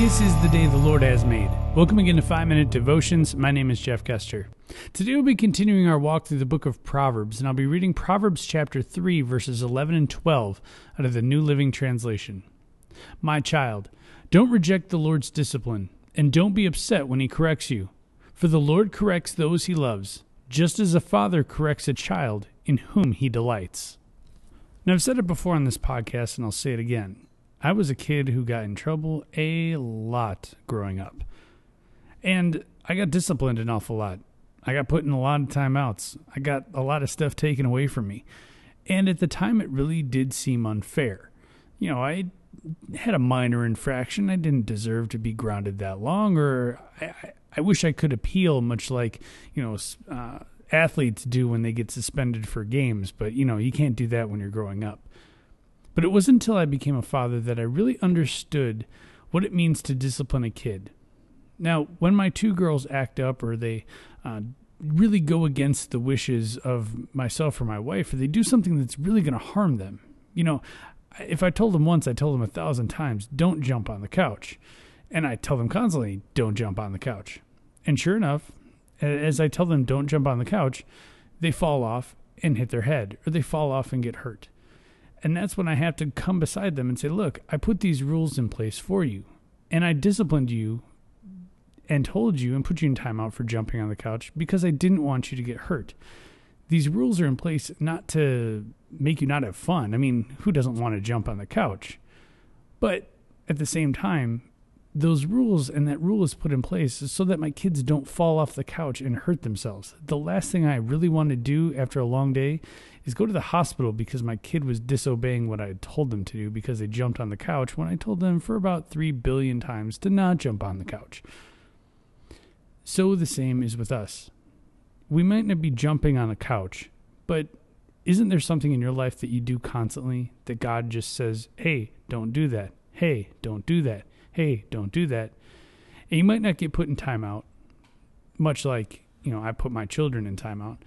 This is the day the Lord has made. Welcome again to 5 Minute Devotions. My name is Jeff Kester. Today we'll be continuing our walk through the book of Proverbs, and I'll be reading Proverbs chapter 3, verses 11 and 12 out of the New Living Translation. My child, don't reject the Lord's discipline, and don't be upset when he corrects you. For the Lord corrects those he loves, just as a father corrects a child in whom he delights. Now, I've said it before on this podcast, and I'll say it again. I was a kid who got in trouble a lot growing up. And I got disciplined an awful lot. I got put in a lot of timeouts. I got a lot of stuff taken away from me. And at the time, it really did seem unfair. You know, I had a minor infraction. I didn't deserve to be grounded that long, or I, I wish I could appeal, much like, you know, uh, athletes do when they get suspended for games. But, you know, you can't do that when you're growing up. But it wasn't until I became a father that I really understood what it means to discipline a kid. Now, when my two girls act up or they uh, really go against the wishes of myself or my wife, or they do something that's really going to harm them, you know, if I told them once, I told them a thousand times, don't jump on the couch. And I tell them constantly, don't jump on the couch. And sure enough, as I tell them, don't jump on the couch, they fall off and hit their head, or they fall off and get hurt. And that's when I have to come beside them and say, look, I put these rules in place for you. And I disciplined you and told you and put you in timeout for jumping on the couch because I didn't want you to get hurt. These rules are in place not to make you not have fun. I mean, who doesn't want to jump on the couch? But at the same time, those rules and that rule is put in place so that my kids don't fall off the couch and hurt themselves. The last thing I really want to do after a long day is go to the hospital because my kid was disobeying what I had told them to do because they jumped on the couch when I told them for about 3 billion times to not jump on the couch. So the same is with us. We might not be jumping on a couch, but isn't there something in your life that you do constantly that God just says, hey, don't do that? Hey, don't do that hey, don't do that. And you might not get put in timeout, much like, you know, I put my children in timeout,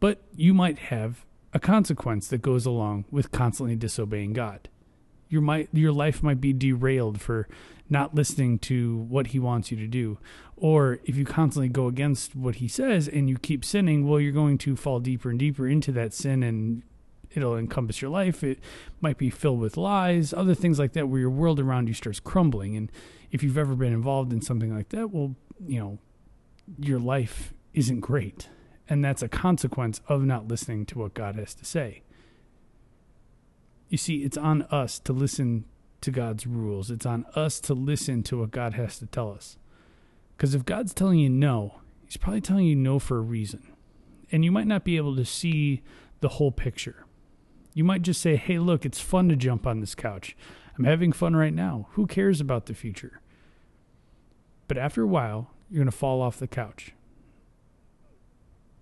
but you might have a consequence that goes along with constantly disobeying God. Your might your life might be derailed for not listening to what he wants you to do. Or if you constantly go against what he says and you keep sinning, well you're going to fall deeper and deeper into that sin and it'll encompass your life. It might be filled with lies, other things like that, where your world around you starts crumbling. And if you've ever been involved in something like that, well, you know, your life isn't great. And that's a consequence of not listening to what God has to say. You see, it's on us to listen to God's rules, it's on us to listen to what God has to tell us. Because if God's telling you no, He's probably telling you no for a reason. And you might not be able to see the whole picture. You might just say, hey, look, it's fun to jump on this couch. I'm having fun right now. Who cares about the future? But after a while, you're going to fall off the couch.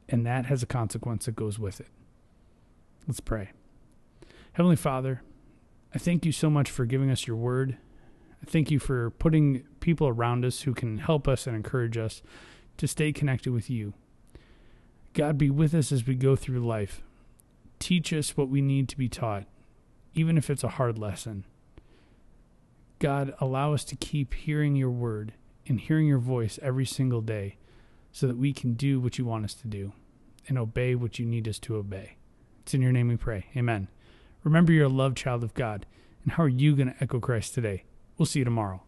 And that has a consequence that goes with it. Let's pray. Heavenly Father, I thank you so much for giving us your word. I thank you for putting people around us who can help us and encourage us to stay connected with you. God, be with us as we go through life. Teach us what we need to be taught, even if it's a hard lesson. God, allow us to keep hearing your word and hearing your voice every single day so that we can do what you want us to do and obey what you need us to obey. It's in your name we pray. Amen. Remember, you're a loved child of God. And how are you going to echo Christ today? We'll see you tomorrow.